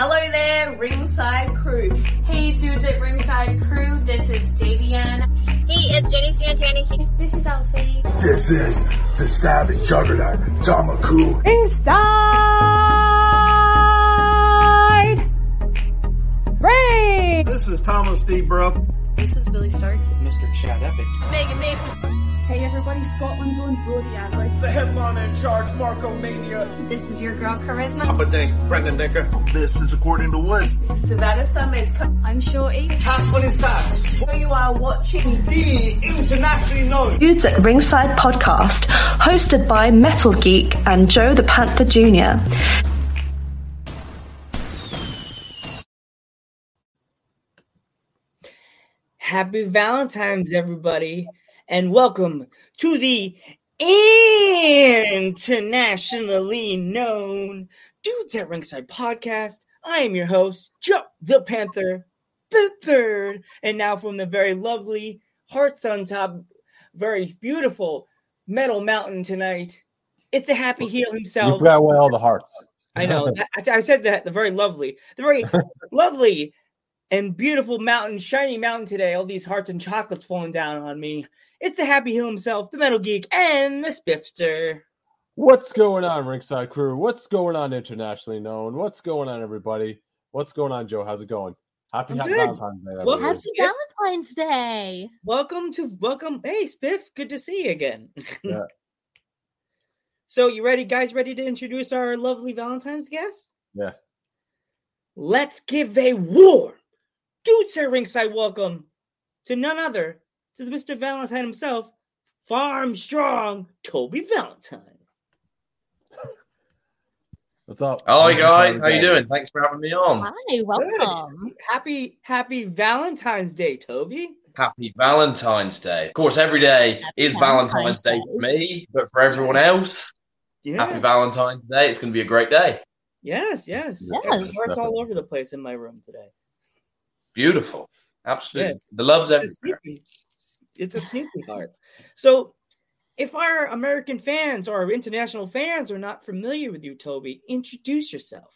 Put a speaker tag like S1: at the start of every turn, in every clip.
S1: Hello there, Ringside Crew.
S2: Hey dudes at Ringside Crew, this is Davian.
S3: Hey, it's Jenny Santana.
S2: This is Elsie.
S4: This is the Savage Juggernaut, Tamaku.
S5: Inside Ring.
S6: This is Thomas D. Bruff.
S7: This is Billy Starks.
S8: Mr. Chad Epic.
S3: Megan Mason.
S9: Hey everybody, Scotland's own Brody Adler.
S6: The headliner in charge, Marco Mania.
S2: This is your girl Charisma.
S8: Papa Dink, Brendan Decker.
S4: This is According to Woods.
S1: Savannah Summers.
S2: I'm Shorty.
S6: Casper inside.
S1: So you are watching
S6: The internationally known.
S10: Dudes at Ringside podcast, hosted by Metal Geek and Joe the Panther Jr.
S7: Happy Valentine's, everybody, and welcome to the internationally known Dudes at Ringside podcast. I am your host, Joe the Panther, the third, and now from the very lovely Hearts on Top, very beautiful Metal Mountain tonight. It's a happy heel himself.
S11: You forgot away all the hearts.
S7: I know. I, I said that. The very lovely, the very lovely and beautiful mountain, shiny mountain today. All these hearts and chocolates falling down on me. It's the happy hill himself, the metal geek, and the spiffster.
S11: What's going on, Ringside Crew? What's going on, internationally known? What's going on, everybody? What's going on, Joe? How's it going? Happy, happy. Valentine's Day.
S7: Well,
S11: everybody.
S2: Happy Valentine's Day.
S7: Welcome to welcome. Hey, Spiff, good to see you again.
S11: Yeah.
S7: so, you ready, guys? Ready to introduce our lovely Valentine's guest?
S11: Yeah.
S7: Let's give a warm dudes at ringside welcome to none other to the Mr. Valentine himself, Farm Strong Toby Valentine.
S11: What's up?
S12: Hi guys, how you doing? Thanks for having me on.
S2: Hi, welcome.
S7: Happy Happy Valentine's Day, Toby.
S12: Happy Valentine's Day. Of course, every day
S2: Happy
S12: is Valentine's
S2: Valentine's
S12: Day
S2: Day.
S12: for me, but for everyone else,
S7: Yeah.
S12: happy Valentine's Day. It's going to be a great day.
S7: Yes, yes.
S2: Yes.
S7: Got Hearts all over the place in my room today.
S12: Beautiful. Absolutely.
S7: Yes.
S12: The love's
S7: It's a
S12: everywhere.
S7: sneaky, it's a sneaky heart. So, if our American fans or international fans are not familiar with you, Toby, introduce yourself.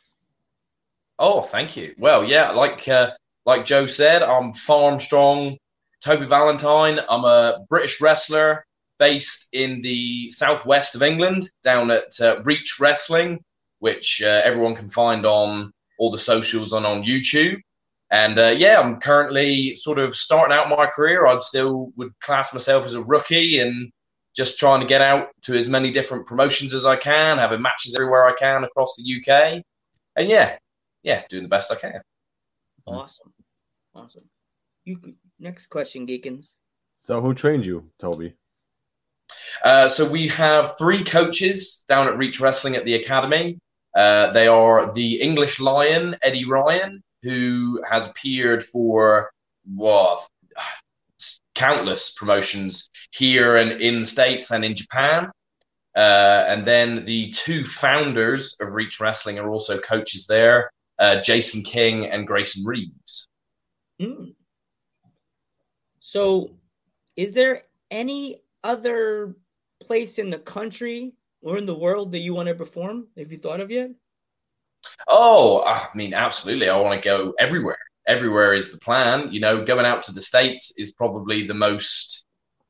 S12: Oh, thank you. Well, yeah, like uh, like Joe said, I'm Farm Strong Toby Valentine. I'm a British wrestler based in the southwest of England, down at uh, Reach Wrestling, which uh, everyone can find on all the socials and on YouTube. And uh, yeah, I'm currently sort of starting out my career. I still would class myself as a rookie and just trying to get out to as many different promotions as I can, having matches everywhere I can across the UK. And yeah, yeah, doing the best I can.
S7: Awesome, awesome. You could- next question, Geekins.
S11: So, who trained you, Toby?
S12: Uh, so we have three coaches down at Reach Wrestling at the academy. Uh, they are the English Lion, Eddie Ryan, who has appeared for what countless promotions here and in the States and in Japan. Uh, and then the two founders of Reach Wrestling are also coaches there, uh, Jason King and Grayson Reeves.
S7: Mm. So, is there any other place in the country or in the world that you want to perform? Have you thought of yet?
S12: Oh, I mean, absolutely. I want to go everywhere. Everywhere is the plan. You know, going out to the States is probably the most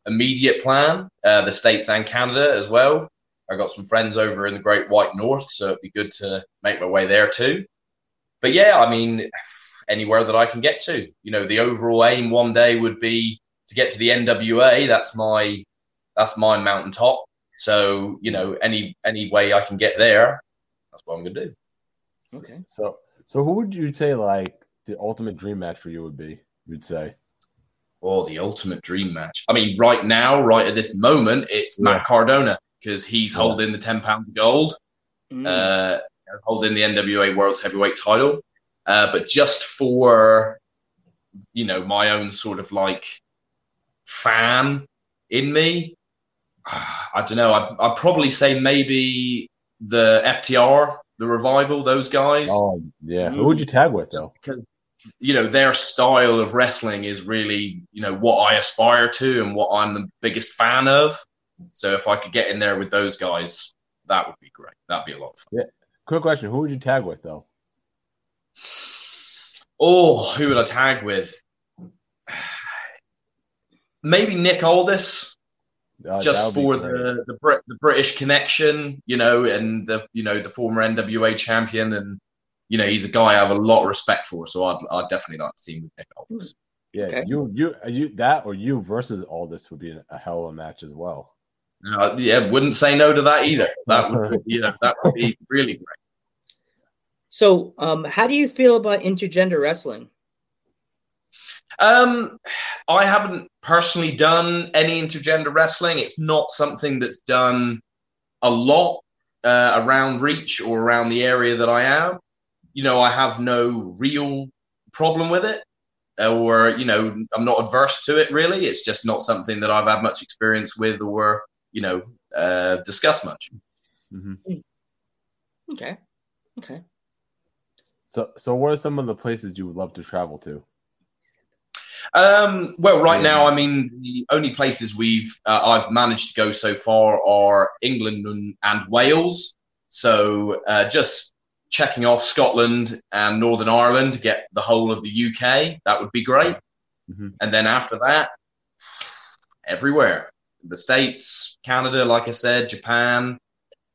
S12: immediate plan. Uh, the States and Canada as well. I got some friends over in the Great White North, so it'd be good to make my way there too. But yeah, I mean, anywhere that I can get to. You know, the overall aim one day would be to get to the NWA. That's my that's my mountaintop. So you know, any any way I can get there, that's what I'm gonna do.
S7: Okay.
S11: So, so who would you say like the ultimate dream match for you would be? You'd say.
S12: Oh, the ultimate dream match. I mean, right now, right at this moment, it's
S11: Yeah.
S12: Matt Cardona because he's
S11: Yeah.
S12: holding the 10 pound gold,
S7: Mm.
S12: uh, holding the NWA World Heavyweight title. Uh, but just for, you know, my own sort of like fan in me, I don't know. I'd, I'd probably say maybe the FTR, the revival, those guys
S11: Oh, yeah. Who would you tag with though?
S12: because you know their style of wrestling is really you know what I aspire to and what I'm the biggest fan of. So if I could get in there with those guys, that would be great. That'd be a lot of fun.
S11: Yeah. Quick question: Who would you tag with though?
S12: Oh, who would I tag with? Maybe Nick Aldis,
S11: Uh,
S12: just for the the, Brit, the British connection, you know, and the you know the former NWA champion, and you know he's a guy I have a lot of respect for. So I'd, I'd definitely like to see him with Nick Aldis.
S11: Yeah,
S7: Okay.
S11: you you you that or you versus all this would be a hell of a match as well.
S12: Uh, yeah, wouldn't say no to that either. That would, you know, that would be really great.
S7: So, um, how do you feel about intergender wrestling?
S12: Um, I haven't personally done any intergender wrestling. It's not something that's done a lot uh, around Reach or around the area that I am. You know, I have no real problem with it, or you know, I'm not adverse to it. Really, it's just not something that I've had much experience with or you know uh, discussed much.
S7: Okay, okay.
S11: So so what are some of the places you would love to travel to?
S12: Um, well, right now, I mean, the only places we've uh, I've managed to go so far are England and, and Wales. So uh, just checking off Scotland and Northern Ireland to get the whole of the UK. That would be great.
S11: Mhm.
S12: And then after that, everywhere the States, Canada, like I said, Japan,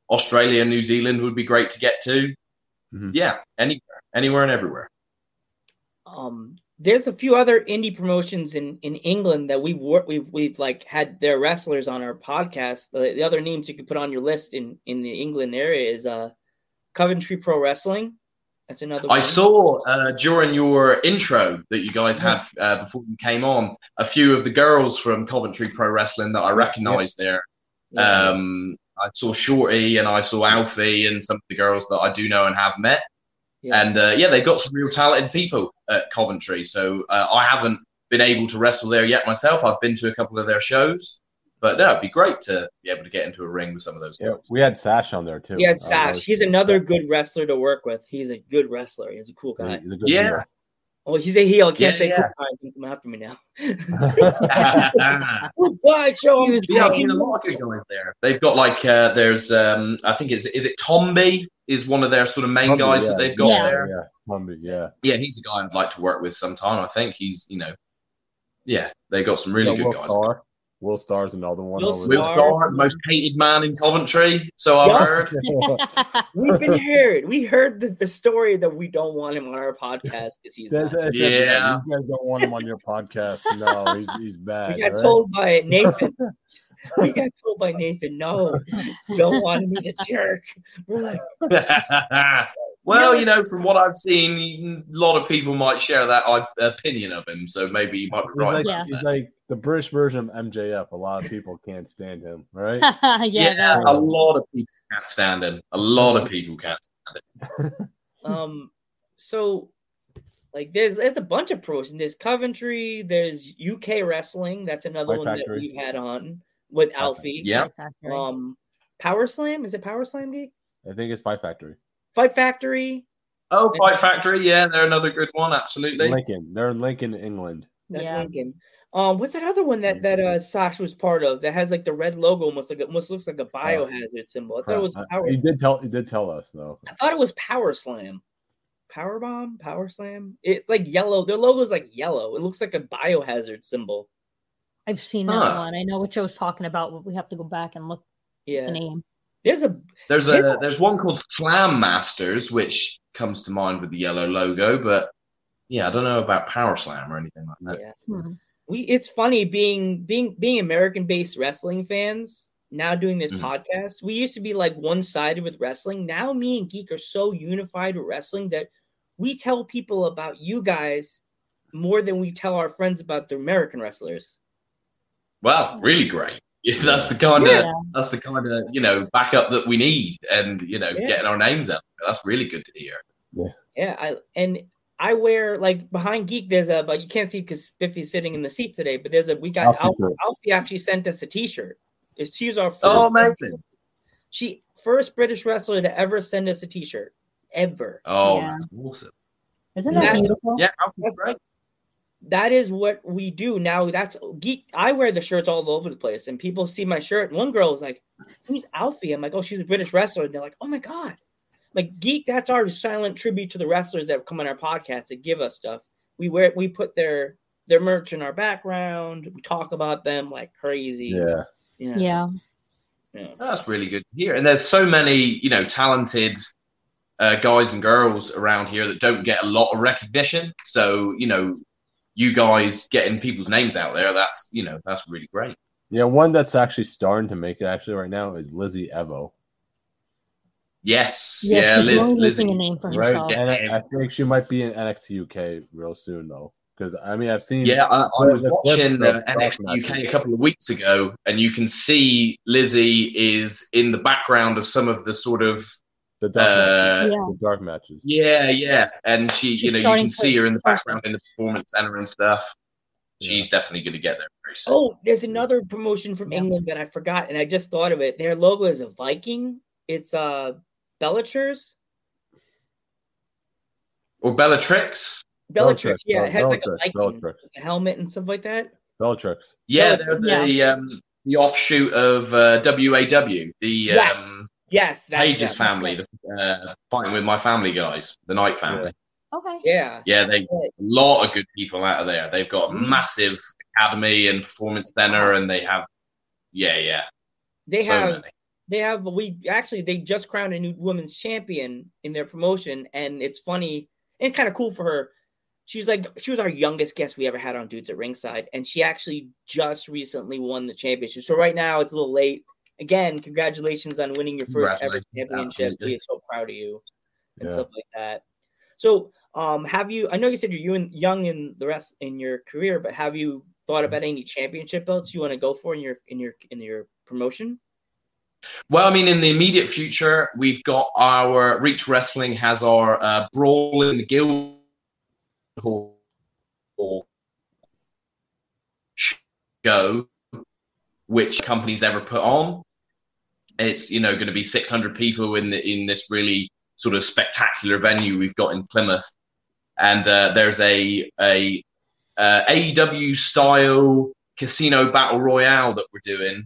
S12: Australia, New Zealand would be great to get to.
S11: Mhm.
S12: Yeah, anywhere, anywhere and everywhere.
S7: Um, there's a few other indie promotions in in England that we've we've we've like had their wrestlers on our podcast. The, the other names you could put on your list in in the England area is uh Coventry Pro Wrestling. That's another.
S12: I
S7: one.
S12: saw uh, during your intro that you guys had uh, before you came on a few of the girls from Coventry Pro Wrestling that I recognised there. Um, I saw Shorty and I saw Alfie and some of the girls that I do know and have met.
S7: Yeah.
S12: And uh, yeah, they've got some real talented people at Coventry. So uh, I haven't been able to wrestle there yet myself. I've been to a couple of their shows, but no, it'd be great to be able to get into a ring with some of those
S11: Yeah,
S12: girls.
S11: we had Sash on there too.
S7: He had
S11: Uh,
S7: Sash. He's another good wrestler to work with. He's a good wrestler. He's a cool guy.
S11: He's a good
S12: Yeah.
S11: leader.
S7: Oh, he's a heel. I can't
S12: Yeah,
S7: say
S12: yeah.
S7: cool guys and come after me now. Why show him?
S12: Yeah, I've seen a lot of guys there. They've got like uh, there's um I think it's is it Tomby is one of their sort of main
S11: Tomby,
S12: guys
S11: yeah.
S12: that they've got
S3: Yeah.
S12: there.
S11: Yeah, Tomby, yeah.
S12: Yeah, he's a guy I'd like to work with sometime. I think he's you know, yeah, they got some really
S11: Yeah,
S12: good guys.
S11: Star. Will Star's another one.
S7: Will
S11: over
S12: Will
S7: Star.
S12: Starr, most hated man in Coventry, so I've
S7: Yeah.
S12: heard.
S7: We've been heard. We heard the, the story that we don't want him on our podcast because he's.
S11: That's-
S7: Not.
S11: that's it, man.
S12: Yeah.
S11: You guys don't want him on your podcast. No, he's he's bad.
S7: We got
S11: all right?
S7: told by Nathan. we got told by Nathan, no, we don't want him. He's a jerk. We're like,
S12: well, you know, from what I've seen, a lot of people might share that opinion of him, so maybe you might be
S11: He's
S12: right.
S11: like,
S3: Yeah.
S11: he's like the British version of MJF. A lot of people can't stand him, right?
S3: yeah,
S12: Yeah,
S3: that-
S12: a lot of people can't stand him. A lot of people can't stand him.
S7: um, so like there's there's a bunch of pros and there's Coventry, there's UK wrestling. That's another
S11: Fight
S7: one
S11: Factory.
S7: that we've had on with Alfie.
S12: Yeah.
S3: Factory.
S7: Um, Power Slam is it Power Slam Geek?
S11: I think it's Fight Factory.
S7: Fight Factory.
S12: Oh, Fight Factory, yeah, they're another good one, absolutely.
S11: Lincoln. They're in Lincoln, England.
S7: That's
S3: Yeah.
S7: Lincoln. Um, what's that other one that that uh Sash was part of that has like the red logo, almost like almost looks like a biohazard symbol. I thought it was
S11: Uh,
S7: Power.
S11: he did tell. He did tell us though.
S7: I thought it was Power Slam. Power Bomb, Power Slam. It's like yellow. Their logo is like yellow. It looks like a biohazard symbol.
S3: I've seen that
S12: Huh.
S3: one. I know what Joe's talking about. but We have to go back and look
S7: Yeah.
S3: the name.
S7: There's a
S12: There's
S7: Yeah.
S12: a there's one called Slam Masters, which comes to mind with the yellow logo, but yeah, I don't know about Power Slam or anything like that.
S7: yeah.
S3: Hmm.
S7: We it's funny being being being American based wrestling fans now doing this
S12: Mhm.
S7: podcast. We used to be like one sided with wrestling. Now me and Geek are so unified with wrestling that we tell people about you guys more than we tell our friends about the American wrestlers.
S12: Well, really great. Yeah, that's the kind of
S3: Yeah.
S12: that's the kind of you know backup that we need, and you know
S7: Yeah.
S12: getting our names out. That's really good to hear.
S7: Yeah, yeah. I and I wear like behind Geek. There's a but you can't see because Spiffy's sitting in the seat today. But there's a we got
S11: Alfie
S7: Alfie. Alfie actually sent us a T-shirt. It's she's our oh, first.
S12: Oh, amazing!
S7: She first British wrestler to ever send us a T-shirt ever.
S12: Oh,
S3: Yeah.
S12: that's awesome.
S3: Isn't
S7: That's-
S3: that beautiful?
S12: Yeah, Alfie's great.
S7: That is what we do now. That's Geek. I wear the shirts all over the place, and people see my shirt. And one girl is like, "Who's Alfie?" I'm like, "Oh, she's a British wrestler." And they're like, "Oh my god!" Like geek. That's our silent tribute to the wrestlers that have come on our podcast that give us stuff. We wear we put their their merch in our background. We talk about them like crazy.
S11: Yeah.
S7: Yeah.
S3: Yeah.
S7: Yeah.
S12: That's really good here. And there's so many, you know, talented uh, guys and girls around here that don't get a lot of recognition. So, you know, you guys getting people's names out there, that's, you know, that's really great.
S11: Yeah, one that's actually starting to make it actually right now is Lizzie Evo.
S12: Yes.
S3: Yeah,
S12: Yeah, Liz, Lizzie.
S3: a name for
S11: Right.
S3: herself.
S11: And I, I think she might be in NXT UK real soon though. Because I mean I've seen
S12: Yeah, I, I was
S11: the
S12: watching
S11: clips
S12: uh, NXT. UK a couple of weeks ago, and you can see Lizzie is in the background of some of the sort of
S11: the dark, matches,
S12: uh,
S3: Yeah.
S11: the dark matches.
S12: Yeah, yeah, and she,
S3: She's
S12: you know, you can see her in the background in the performance center and stuff. She's definitely going to get there very soon.
S7: Oh, there's another promotion from England that I forgot, and I just thought of it. Their logo is a Viking. It's uh Bellatrix.
S12: Or Bellatrix.
S7: Bellatrix, yeah, it has like a Viking,
S11: Bellatrix.
S7: with a helmet and stuff like that.
S11: Bellatrix.
S12: Yeah,
S7: Bellatrix,
S12: they're the um, the offshoot of uh, WAW, the
S7: Yes,
S12: um,
S7: Yes, that,
S12: Paige's
S7: that-
S12: family, the, uh, fighting with my family guys, the Knight family.
S3: Okay.
S7: Yeah,
S12: Yeah, they a lot of good people out of there. They've got a
S7: Mm.
S12: massive academy and performance center, and they have, yeah, yeah.
S7: they
S12: So
S7: have.
S12: many.
S7: They have. We actually they just crowned a new women's champion in their promotion, and it's funny and kind of cool for her. She's like she was our youngest guest we ever had on Dudes at Ringside, and she actually just recently won the championship. So right now it's a little late. Again, congratulations on winning your first ever championship. We're so proud of you and
S11: Yeah.
S7: stuff like that. So, um, have you? I know you said you're young- young in the rest in your career, but have you thought about any championship belts you want to go for in your in your in your promotion?
S12: Well, I mean, in the immediate future, we've got our Reach Wrestling has our uh, Brawl in the Guild Hall show, which companies ever put on. It's you know going to be 600 people in the in this really sort of spectacular venue we've got in Plymouth, and uh, there's a a uh, AEW style casino battle royale that we're doing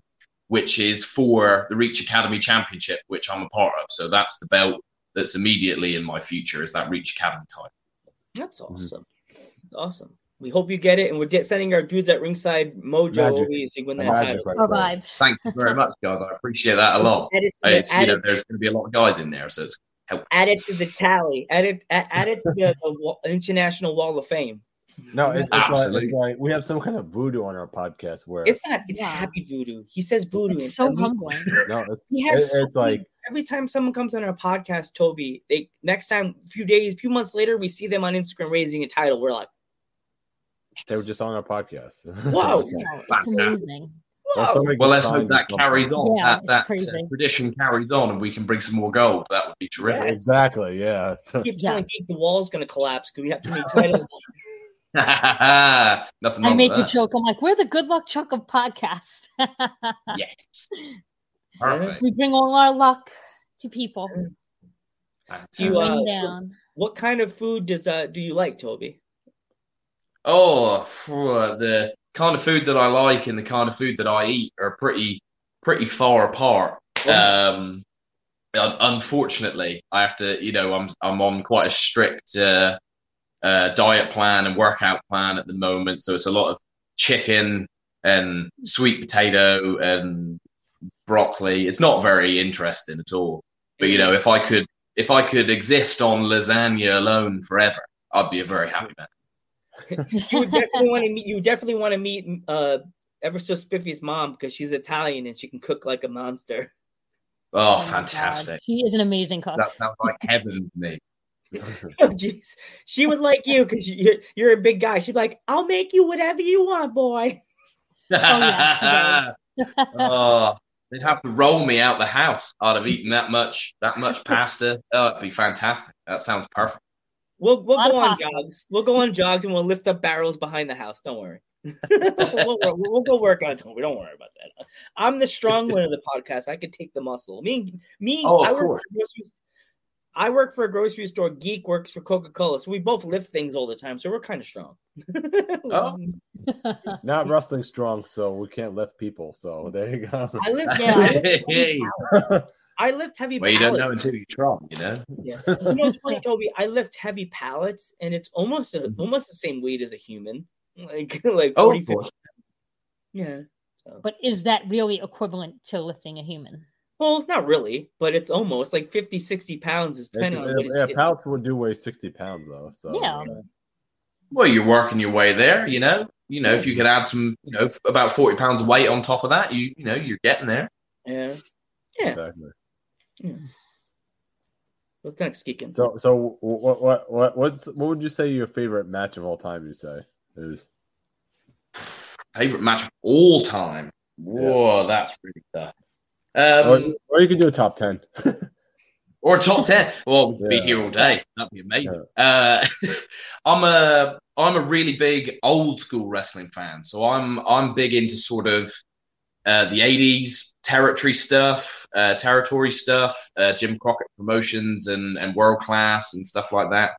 S12: which is for the Reach Academy Championship, which I'm a part of. So that's the belt that's immediately in my future is that Reach Academy title.
S7: That's awesome. Awesome. We hope you get it, and we're get, sending our dudes at ringside mojo
S11: Magic.
S7: over you so you win that
S11: Magic
S7: title.
S11: right
S3: Our
S12: Thank you very much, guys. I appreciate that a lot.
S7: Add it to the,
S12: It's, you
S7: add
S12: know,
S7: it,
S12: there's going to be a lot of guys in there, so it's help.
S7: add it to the tally. Add it. Add, add it to the, the International Wall of Fame.
S11: No, it, it's, like, it's like we have some kind of voodoo on our podcast where
S7: It's not. It's
S3: Yeah.
S7: happy voodoo. He says voodoo.
S3: It's so humbling.
S11: no, it's,
S7: We have
S11: it-
S7: so
S11: it's like
S7: every time someone comes on our podcast, Toby. They next time, a few days, a few months later, we see them on Instagram raising a title. We're like,
S11: they were just on our podcast.
S7: Wow.
S3: It's amazing.
S11: Or
S7: wow.
S12: Well, let's hope that carries on.
S3: Yeah,
S12: that that uh, tradition carries on, and we can bring some more gold. That would be terrific.
S7: Yes.
S11: Exactly. Yeah.
S7: keep telling Geek the wall's going to collapse because we have too many titles.
S12: Nothing
S3: I
S12: wrong
S3: make
S12: with
S3: you
S12: that.
S3: joke. I'm like, we're the good luck chuck of podcasts.
S12: Yes. Perfect.
S3: we bring all our luck to people.
S7: Do you, uh,
S3: down.
S7: what kind of food does uh do you like, Toby?
S12: Oh, the kind of food that I like and the kind of food that I eat are pretty pretty far apart. Um, unfortunately, I have to, you know, I'm I'm on quite a strict uh, uh, diet plan and workout plan at the moment, so it's a lot of chicken and sweet potato and broccoli. It's not very interesting at all. But you know, if I could if I could exist on lasagna alone forever, I'd be a very happy man.
S7: You would definitely want to meet. You definitely want to meet uh ever so spiffy's mom because she's Italian and she can cook like a monster.
S12: Oh,
S3: my God.
S12: fantastic.
S3: She is an amazing cook.
S12: That sounds like heaven to me.
S7: Oh, jeez, she would like you because you're you're a big guy. She'd be like, "I'll make you whatever you want, boy."
S3: oh, yeah,
S12: oh, they'd have to roll me out the house. I'd have eaten that much that much pasta. Oh, it'd be fantastic. That sounds perfect.
S7: We'll we'll go on
S3: pasta.
S7: jogs. We'll go on jogs and we'll lift up barrels behind the house. Don't worry. we'll, we'll, we'll go work on it. We don't worry about that. I'm the strong one of the podcast. I could take the muscle. Me, me.
S12: Oh,
S7: I work,
S12: course.
S7: for a grocery, I work for a grocery store. Geek works for Coca Cola, so we both lift things all the time. So we're kind of strong.
S12: Oh.
S11: Not wrestling strong, so we can't lift people. So there you go.
S7: I lift.
S3: Yeah.
S7: I lift,
S12: Hey.
S7: I I lift heavy pallets.
S12: Well, you don't know until you try, you know.
S7: Yeah. You know, it's funny, Toby. I lift heavy pallets, and it's almost a,
S12: Mm-hmm.
S7: almost the same weight as a human, like like
S12: Oh,
S7: 40,
S12: of course.
S7: 50. Yeah. So.
S3: But is that really equivalent to lifting a human?
S7: Well, not really, but it's almost like 50, 60 pounds is
S11: It's,
S7: depending on
S11: yeah,
S7: what
S11: yeah, pallets would do weigh sixty pounds though. So
S3: Yeah.
S12: Well, you're working your way there, you know. You know, if you could add some, you know, about forty pounds of weight on top of that, you you know, you're getting there.
S7: Yeah. Yeah.
S11: exactly.
S7: Well, thanks, Geekin.
S11: So so what what what what's what would you say your favorite match of all time? You say is
S12: Favorite match of all time. Whoa, that's really tough. Um,
S11: or, or you could do a top ten.
S12: or a top ten. Well, we'd be here all day. That'd be amazing. Uh, I'm a I'm a really big old school wrestling fan, so I'm I'm big into sort of uh, the '80s territory stuff, uh, territory stuff, uh, Jim Crockett promotions and and world class and stuff like that.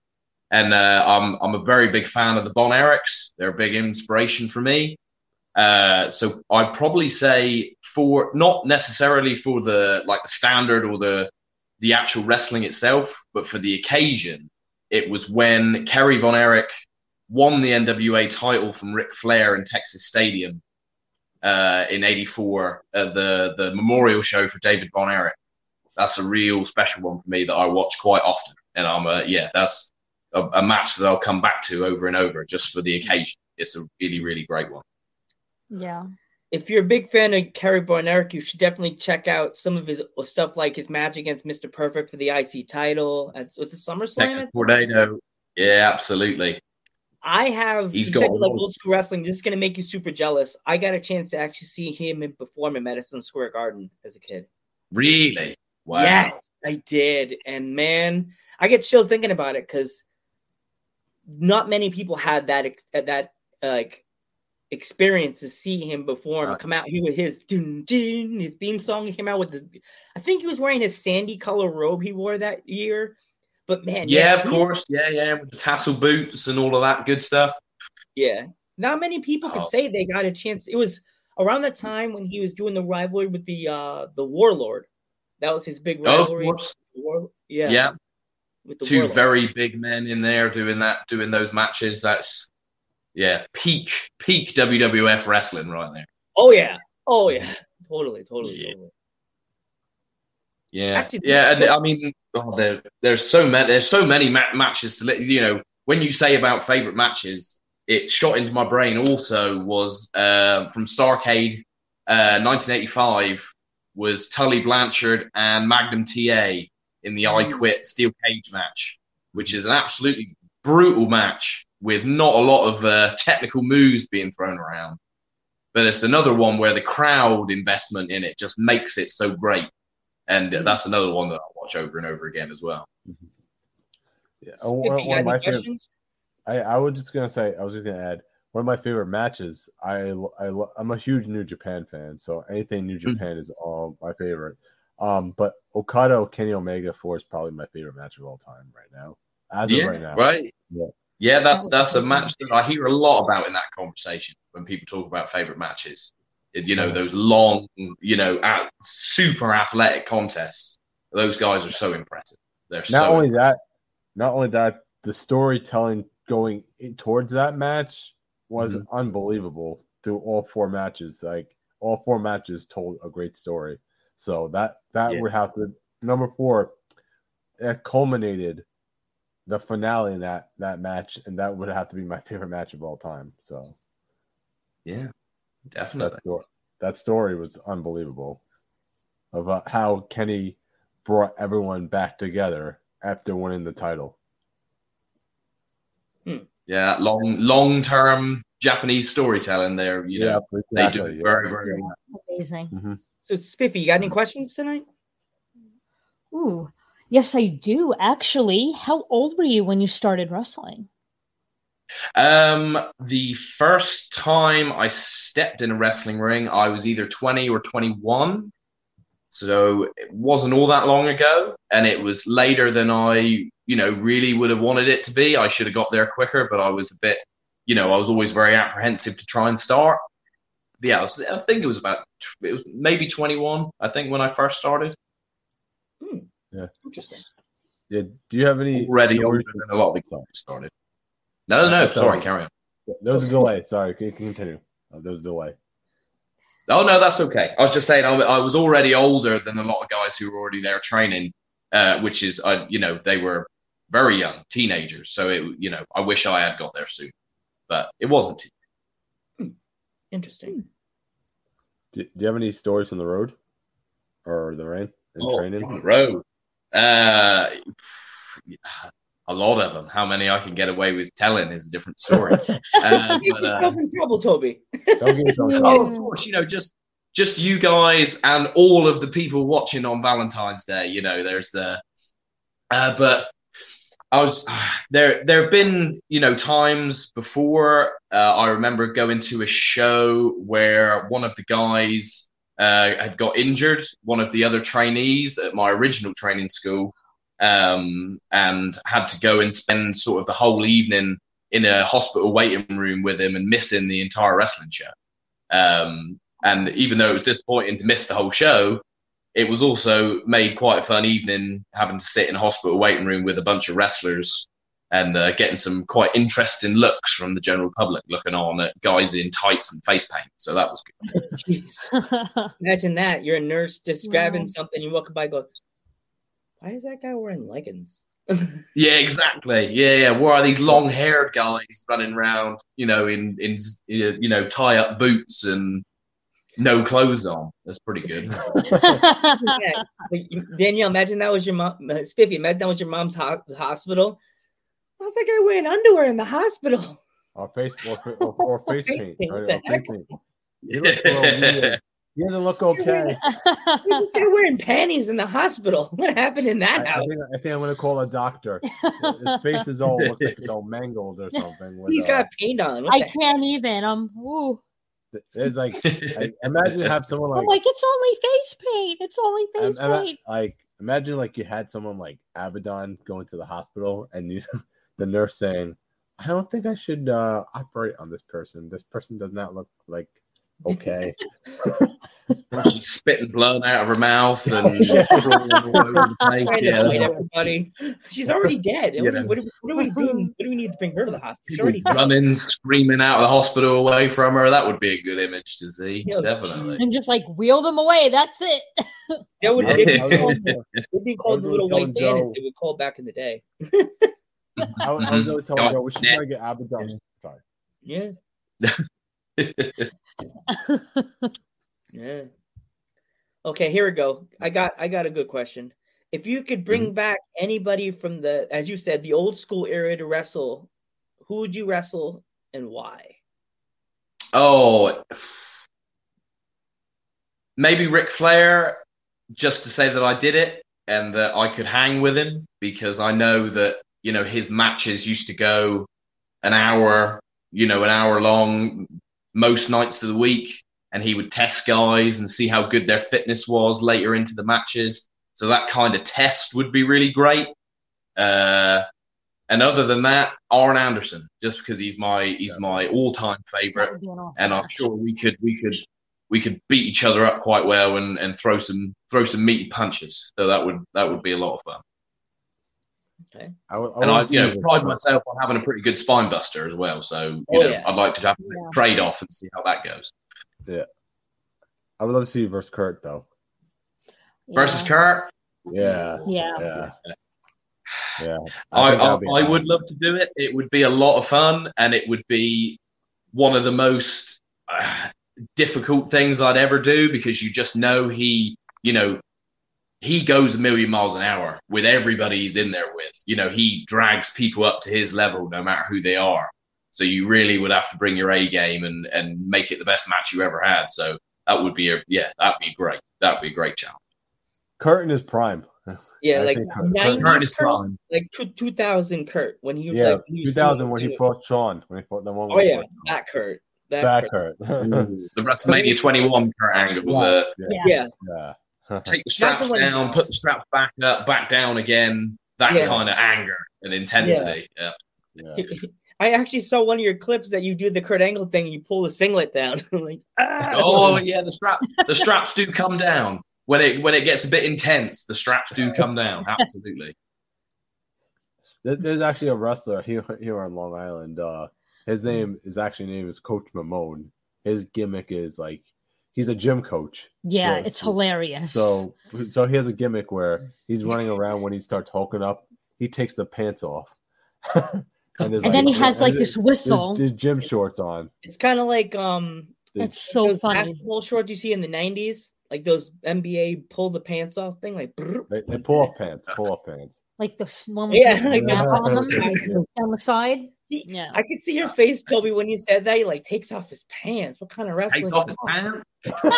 S12: And uh, I'm I'm a very big fan of the Von Erichs. They're a big inspiration for me. Uh, so I'd probably say for not necessarily for the like the standard or the the actual wrestling itself, but for the occasion, it was when Kerry Von Erich won the NWA title from Ric Flair in Texas Stadium uh, in '84, uh, the the memorial show for David Von Erich. That's a real special one for me that I watch quite often, and I'm a, yeah, that's a, a match that I'll come back to over and over just for the occasion. It's a really really great one.
S3: Yeah.
S7: If you're a big fan of Kerry Von Erich, you should definitely check out some of his stuff like his match against Mr. Perfect for the IC title. At, was it SummerSlam?
S12: Texas Tornado, yeah, absolutely.
S7: I have.
S12: He's
S7: you
S12: got
S7: said
S12: a
S7: you like old school wrestling. This is going to make you super jealous. I got a chance to actually see him perform in Madison Square Garden as a kid.
S12: Really? Wow.
S7: Yes, I did. And man, I get chills thinking about it because not many people had that ex- uh, that uh, like experience to see him perform and come out here with his dun, dun, his theme song. He came out with the, I think he was wearing his sandy color robe he wore that year. But man,
S12: Yeah, of course. Yeah, yeah, with the tassel boots and all of that good stuff.
S7: Yeah. Not many people could
S12: Oh.
S7: say they got a chance. It was around the time when he was doing the rivalry with the uh the Warlord. That was his big
S12: Oh,
S7: rivalry.
S12: course.
S7: War- yeah.
S12: Yeah.
S7: With the
S12: Two
S7: Warlord.
S12: very big men in there doing that, doing those matches. That's yeah, peak peak WWF wrestling right there.
S7: Oh yeah. Oh yeah. Totally, totally, totally.
S12: Yeah,
S7: Actually,
S12: yeah, and I mean, oh, there, there's so many, there's so many ma- matches to let you know. When you say about favorite matches, it shot into my brain. Also, was uh, from Starcade, uh, 1985, was Tully Blanchard and Magnum TA in the I Quit Steel Cage match, which is an absolutely brutal match with not a lot of uh, technical moves being thrown around. But it's another one where the crowd investment in it just makes it so great and that's another one that I watch over and over again as well.
S11: Yeah,
S7: If
S11: one,
S7: you
S11: one of my
S7: any
S11: favorite. I, I was just gonna say I was just gonna add one of my favorite matches. I, I I'm a huge New Japan fan, so anything New
S12: Hmm.
S11: Japan is all my favorite. Um, but Okada Kenny Omega four is probably my favorite match of all time right now. As
S12: yeah,
S11: of right now,
S12: right.
S11: Yeah.
S12: Yeah, that's that's a match that I hear a lot about in that conversation when people talk about favorite matches. You know, those long, you know, super athletic contests. Those guys are so impressive. They're
S11: Not
S12: so
S11: only that, not only that, the storytelling going in, towards that match was
S12: Mm-hmm.
S11: unbelievable through all four matches. Like all four matches told a great story. So that that
S12: Yeah.
S11: would have to number four. It culminated the finale in that that match, and that would have to be my favorite match of all time. So
S12: yeah, definitely.
S11: that story, that story was unbelievable of uh, how Kenny brought everyone back together after winning the title.
S12: Yeah, long long term Japanese storytelling there. You know,
S11: Yeah,
S12: they do
S11: yeah.
S12: very very well.
S3: Amazing.
S7: So Spiffy, you got any questions tonight?
S3: Ooh. Yes, I do. Actually, how old were you when you started wrestling?
S12: Um, the first time I stepped in a wrestling ring, I was either 20 or 21. So it wasn't all that long ago. And it was later than I, you know, really would have wanted it to be. I should have got there quicker, but I was a bit, you know, I was always very apprehensive to try and start. But yeah, I, was, I think it was about, it was maybe 21, I think, when I first started. Hmm.
S11: Yeah.
S7: Interesting.
S11: Yeah. Do you have any
S12: Already
S11: stories?
S12: older than a lot of the guys started. No, no,
S11: Okay,
S12: sorry,
S11: so-
S12: carry on.
S11: There was a delay. Sorry, can you continue? Oh, there was a delay.
S12: Oh no, that's okay. I was just saying I, I was already older than a lot of guys who were already there training, uh, which is, uh, you know, they were very young, teenagers. So it, you know, I wish I had got there soon, but it wasn't.
S7: Interesting.
S11: Do, do you have any stories from the road or the rain and
S12: Oh,
S11: training?
S12: on the road. Uh, a lot of them. How many I can get away with telling is a different story. uh,
S7: Get
S12: but, uh,
S7: yourself in trouble, Toby.
S11: Don't get yourself in
S12: Oh,
S11: trouble.
S12: of course, you know, just just you guys and all of the people watching on Valentine's Day. You know, there's uh, uh but I was there. There have been you know times before. Uh, I remember going to a show where one of the guys uh, had got injured. One of the other trainees at my original training school, um, and had to go and spend sort of the whole evening in a hospital waiting room with him and missing the entire wrestling show. Um, and even though it was disappointing to miss the whole show, it was also made quite a fun evening having to sit in a hospital waiting room with a bunch of wrestlers and uh, getting some quite interesting looks from the general public looking on at guys in tights and face paint. So that was good.
S7: Imagine that. You're a nurse just grabbing
S3: Wow.
S7: something, you walk by, go, why is that guy wearing leggings?
S12: Yeah, exactly. Yeah, yeah. Where are these long-haired guys running around? You know, in in you know tie-up boots and no clothes on. That's pretty good.
S7: Yeah. Danielle, imagine that was your mom. uh, Spiffy, imagine that was your mom's ho- hospital. How's that guy wearing underwear in the hospital?
S11: Or face or, or, or face
S7: Face
S11: paint.
S7: paint,
S11: right?
S7: the
S11: Or face
S7: heck?
S11: paint. He looks a little weird. He doesn't look okay.
S7: Why this guy wearing panties in the hospital? What happened in that
S11: I
S7: house?
S11: think, I think I'm gonna call a doctor. His face is all looks like it's all mangled or something. With,
S7: He's
S11: uh,
S7: got paint on. What
S3: I can't even. I'm. Ooh.
S11: There's like, I, imagine you have someone
S3: I'm
S11: like,
S3: like, it's only face paint. It's only
S11: im-
S3: face
S11: ima-
S3: paint.
S11: like, imagine like you had someone like Abaddon going to the hospital and you, the nurse saying, "I don't think I should uh, operate on this person. This person does not look like okay."
S12: She's spitting blood out of her mouth and
S11: Yeah.
S12: crawling all over the place.
S7: Trying to
S12: Yeah,
S7: everybody. She's already dead.
S12: You
S7: What, do,
S12: know.
S7: what, do, what do we do? What do we need to bring her to the hospital? She's
S12: people
S7: already dead.
S12: running, screaming out of the hospital away from her. That would be a good image to see.
S7: Yeah,
S12: Definitely.
S3: And just like wheel them away. That's it.
S7: That would
S11: I
S7: they'd be
S11: I was
S7: called,
S11: always-
S7: they'd be called the little white bandits
S11: Joe-
S7: they would call back in the day.
S11: I, was- I was always telling her, "We should try to get Abaddon." Sorry.
S7: Yeah. Yeah. Okay, here we go. I got I got a good question. If you could bring
S12: Mm-hmm.
S7: back anybody from the, as you said, the old school era to wrestle, who would you wrestle and why?
S12: Oh, maybe Ric Flair, just to say that I did it and that I could hang with him because I know that you know his matches used to go an hour, you know, an hour long most nights of the week, and he would test guys and see how good their fitness was later into the matches. So that kind of test would be really great. Uh, and other than that, Arn Anderson, just because he's my he's my all time favorite
S3: That would be an awesome
S12: and I'm
S3: match.
S12: sure we could we could we could beat each other up quite well and, and throw some throw some meaty punches. So that would that would be a lot of fun.
S7: Okay.
S11: I, would- I
S12: And I you know
S11: this-
S12: pride myself on having a pretty good spine buster as well. So you
S7: Oh,
S12: know
S7: yeah.
S12: I'd like to have a
S3: Yeah.
S12: trade off and see how that goes.
S11: Yeah, I would love to see you versus Kurt though.
S12: Versus Kurt,
S11: Yeah,
S3: Yeah.
S11: yeah, yeah.
S12: I I,
S11: that'd
S12: I would love to do it. It would be a lot of fun and it would be one of the most uh, difficult things I'd ever do because you just know he you know he goes a million miles an hour with everybody he's in there with. You know, he drags people up to his level no matter who they are. So you really would have to bring your A game and, and make it the best match you ever had. So that would be a yeah, that'd be great. That'd be a great challenge.
S11: Kurt in his prime.
S7: Yeah,
S11: I
S7: like nineties
S12: is
S7: Kurt, like two, 2000 Kurt when he was
S11: Yeah,
S7: like
S11: 2000 when he fought Shawn. When he fought the one.
S7: Oh
S11: when he
S7: yeah,
S11: fought
S7: that Kurt. That
S11: Back
S7: Kurt.
S11: Kurt.
S12: The WrestleMania 21 Kurt Angle. The,
S11: yeah,
S3: Yeah.
S7: Yeah,
S11: yeah.
S12: take the straps
S7: one-
S12: down, put the straps back up, back down again. That
S7: Yeah.
S12: kind of anger and intensity. Yeah.
S11: yeah.
S7: I actually saw one of your clips that you do the Kurt Angle thing. You pull the singlet down. Like, ah.
S12: Oh yeah, the strap the straps do come down. when it when it gets a bit intense, the straps do come down. Absolutely.
S11: There's actually a wrestler here here on Long Island. Uh, his name is actually name is Coach Mamone. His gimmick is like he's a gym coach.
S3: Yeah,
S11: So-
S3: it's hilarious.
S11: So so he has a gimmick where he's running around when he starts hulking up, he takes the pants off. and, there's
S3: And then he has, like, this whistle.
S11: His, gym shorts on.
S7: It's kind of like um
S3: It's so
S7: those
S3: funny.
S7: basketball shorts you see in the '90s, like those NBA pull the pants off thing, like.
S11: They, they pull off pants, pull off pants.
S3: Like the s- one with
S7: Yeah,
S3: the
S7: like
S3: snap on them
S11: Yeah.
S3: down the side. Yeah.
S7: I could see your face, Toby, when you said that. He like takes off his pants. What kind of wrestling?
S12: Take off his pants.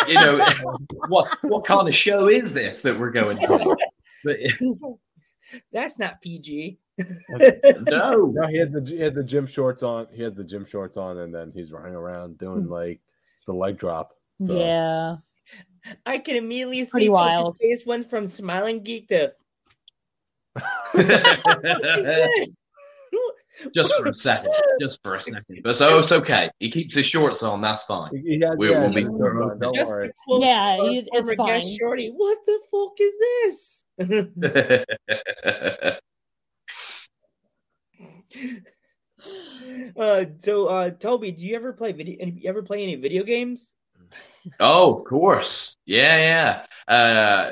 S12: You know, what what kind of show is this that we're going to? But,
S7: That's not PG.
S12: no,
S11: No, he has the he has the gym shorts on. He has the gym shorts on, and then he's running around doing hmm. like the leg drop. So,
S3: Yeah.
S7: I can immediately see
S3: Pretty
S7: Toby's
S3: wild.
S7: face went from smiling geek to. "What is this?"
S12: just for a second, just for a second. But so it's okay. He keeps his shorts on. That's fine.
S11: He, he has,
S12: We-
S11: yeah,
S12: we'll be-
S11: he has the shorts on, don't
S7: Just
S11: worry.
S3: Yeah, you- it's fine.
S7: Shorty. What the fuck is this? uh, so, uh, Toby, do you ever play video? You ever play any video games?
S12: oh, of course. Yeah, yeah.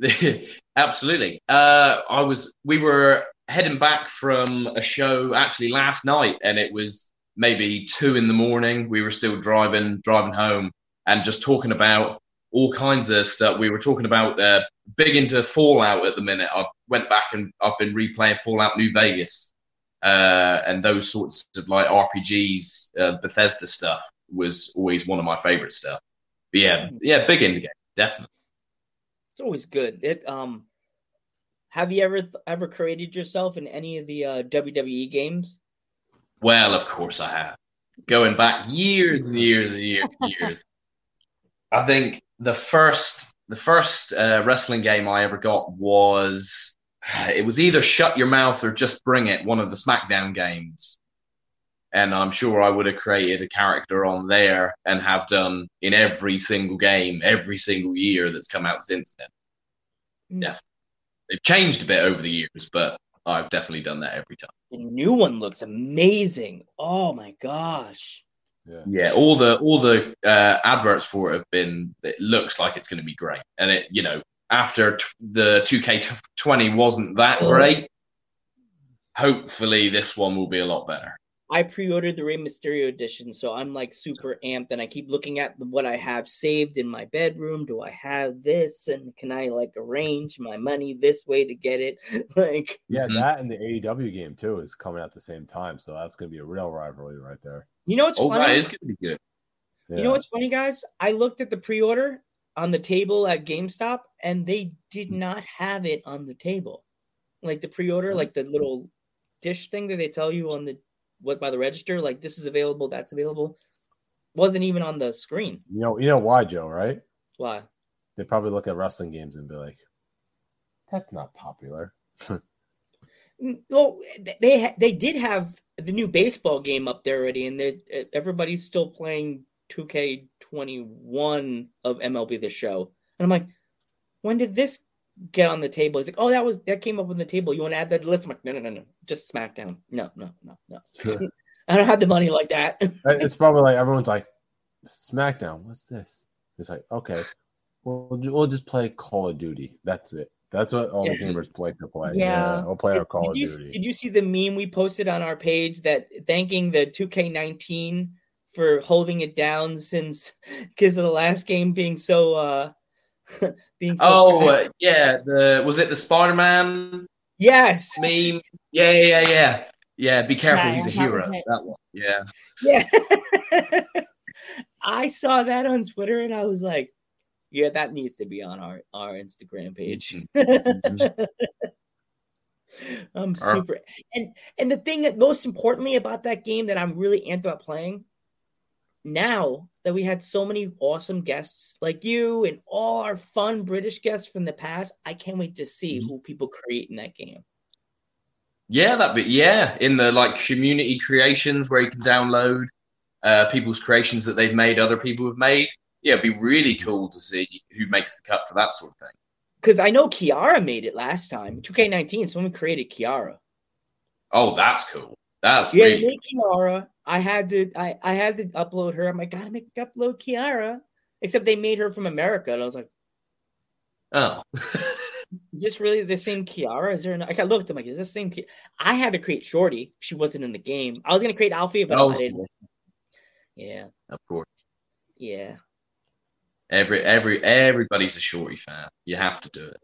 S12: Uh, absolutely. Uh, I was. We were heading back from a show actually last night, and it was maybe two in the morning. We were still driving, driving home, and just talking about all kinds of stuff. We were talking about uh, big into Fallout at the minute. I went back and I've been replaying Fallout New Vegas, uh, and those sorts of like RPGs, uh, Bethesda stuff was always one of my favorite stuff. But yeah, yeah, big indie game, definitely.
S7: It's always good. It um, have you ever ever created yourself in any of the uh, WWE games?
S12: Well, of course I have. Going back years and years and years and years. I think the first the first uh, wrestling game I ever got was it was either Shut Your Mouth or Just Bring It, one of the SmackDown games. And I'm sure I would have created a character on there and have done in every single game, every single year that's come out since then. Definitely. They've changed a bit over the years, but I've definitely done that every time.
S7: The new one looks amazing. Oh my gosh.
S11: Yeah.
S12: Yeah, all the all the uh, adverts for it have been. It looks like it's going to be great, and it you know after t- the 2K20 wasn't that
S7: Oh.
S12: great. Hopefully, this one will be a lot better.
S7: I pre-ordered the Rey Mysterio edition, so I'm like super amped, and I keep looking at what I have saved in my bedroom. Do I have this, and can I like arrange my money this way to get it? like,
S11: Yeah,
S12: Mhm.
S11: that and the AEW game too is coming at the same time, so that's going to be a real rivalry right there.
S7: you know what's
S12: Oh,
S7: funny?
S12: that is going to be good.
S11: Yeah.
S7: You know what's funny, guys? I looked at the pre-order on the table at GameStop, and they did not have it on the table. Like the pre-order, like the little dish thing that they tell you on the what by the register, like this is available, that's available, wasn't even on the screen.
S11: You know, you know why, Joe? Right?
S7: Why?
S11: They probably look at wrestling games and be like, "That's not popular."
S7: Well, they ha- they did have the new baseball game up there already, and everybody's still playing 2K21 of MLB The Show. And I'm like, when did this get on the table? He's like, oh, that was that came up on the table. You want to add that to the list? I'm like, no, no, no, no, just SmackDown. No, no, no, no. I don't have the money like that.
S11: it's probably like everyone's like, "SmackDown, what's this?" It's like, okay, we'll we'll just play Call of Duty. That's it. That's what all the
S7: Yeah.
S11: gamers play to play.
S3: Yeah.
S11: we'll play our Call
S7: did,
S11: of
S7: you,
S11: Duty.
S7: did you see the meme we posted on our page that thanking the 2K19 for holding it down since because of the last game being so uh being so
S12: Oh uh, yeah, the was it the Spider Man
S7: yes
S12: meme? Yeah, yeah, yeah, yeah. Be careful,
S3: Yeah,
S12: he's a hero.
S3: it.
S12: That one. Yeah.
S7: Yeah. I saw that on Twitter and I was like, yeah, that needs to be on our, our Instagram page. I'm super and and the thing that most importantly about that game that I'm really amped about playing now that we had so many awesome guests like you and all our fun British guests from the past, I can't wait to see who people create in that game.
S12: Yeah, that bit. Yeah, in the like community creations where you can download uh, people's creations that they've made, other people have made. yeah, it'd be really cool to see who makes the cut for that sort of thing.
S7: Because I know Kiara made it last time. 2K19, someone created Kiara.
S12: Oh, that's cool. That's
S7: Yeah,
S12: really
S7: made Kiara. I had to I, I had to upload her. I'm like, gotta make upload Kiara. Except they made her from America. And I was like,
S12: oh.
S7: is this really the same Kiara? Is there an, I looked, I'm like, is this the same Ki-? I had to create Shorty. She wasn't in the game. I was gonna create Alfie, but
S12: Oh.
S7: I didn't. Yeah,
S12: of course.
S7: yeah.
S12: Every every everybody's a shorty fan. You have to do it.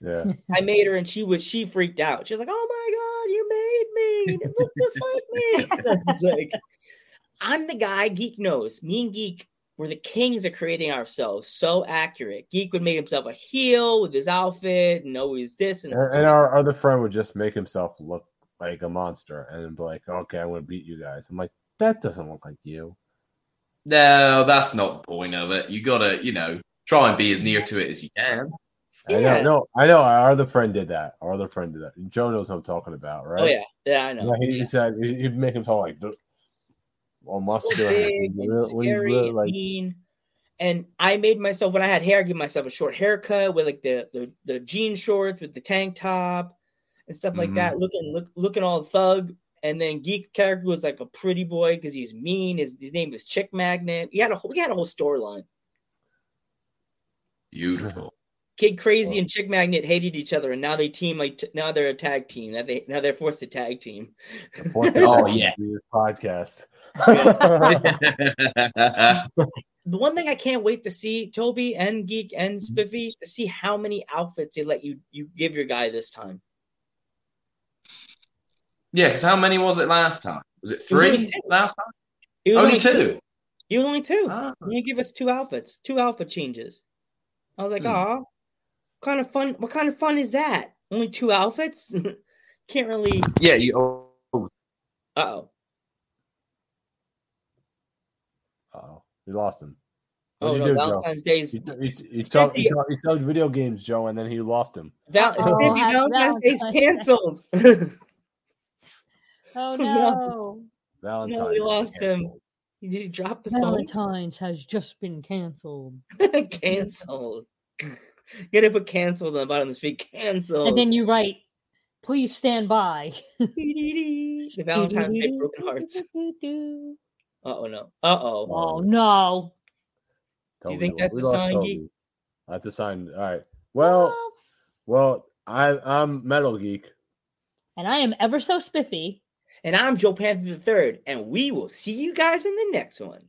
S11: Yeah.
S7: I made her and she was she freaked out. She was like, "Oh my god, you made me! It looked just like me." It's like, I'm the guy. Geek knows. Me and Geek were the kings of creating ourselves. So accurate. Geek would make himself a heel with his outfit and always this and,
S11: And, and our other friend would just make himself look like a monster and be like, okay, I'm going to beat you guys. I'm like, that doesn't look like you.
S12: No, that's not the point of it. You gotta, you know, try and be as near to it as you can.
S11: I know, no, I know. Our other friend did that. Our other friend did that. Joe knows what I'm talking about, right?
S7: Oh yeah, yeah, I know.
S11: Yeah, he, he said he- he'd make himself like the, all muscular,
S7: big
S11: and
S7: and
S11: really-
S7: scary
S11: really,
S7: and
S11: like
S7: mean. And I made myself when I had hair, I give myself a short haircut with like the the, the jean shorts with the tank top and stuff like
S12: Mhm.
S7: that, looking look, looking all thug. And then geek character was like a pretty boy because he's mean. His, his name was Chick Magnet. He had a whole he had a whole storyline.
S12: Beautiful.
S7: Kid Crazy and Chick Magnet hated each other, and now they team like now they're a tag team. Now they now they're forced to tag team.
S12: Oh, yeah.
S11: this podcast.
S7: the one thing I can't wait to see, Toby and Geek and Spiffy, to see how many outfits they let you you give your guy this time.
S12: yeah, because how many was it last time? Was it
S7: was only
S12: three last time?
S7: He was
S12: Only two.
S7: He was only two.
S12: Ah.
S7: You give us two outfits, two outfit changes. I was like, oh, what kind of fun? What kind of fun is that? Only two outfits? Can't really.
S12: Yeah, you. Oh,
S7: Uh oh.
S11: Oh, we lost him.
S7: Oh
S11: What'd
S7: no!
S11: you do, Joe?
S7: Valentine's Day's
S11: He, he, he, talked, he, talked, he talked video games, Joe, and then he lost him.
S7: Val-
S3: Oh,
S7: Spiffy,
S3: happy
S7: Valentine's Day's
S3: Valentine's
S7: canceled.
S3: Oh
S7: No.
S3: no.
S11: Valentine.
S7: no, we lost him.
S11: canceled.
S7: Did you drop the phone?
S3: Valentine's has just been canceled.
S7: canceled. Get it, put canceled on the bottom of the street. Canceled.
S3: And then you write, please stand by.
S7: the Valentine's Day broken hearts. Uh oh no. Uh oh.
S3: Oh no.
S7: Do you think that's a sign, Geek?
S11: That's a sign. All right. Well, well, I, I'm Metal Geek.
S3: And I am ever so spiffy.
S7: And I'm Joe Panther the Third, and we will see you guys in the next one.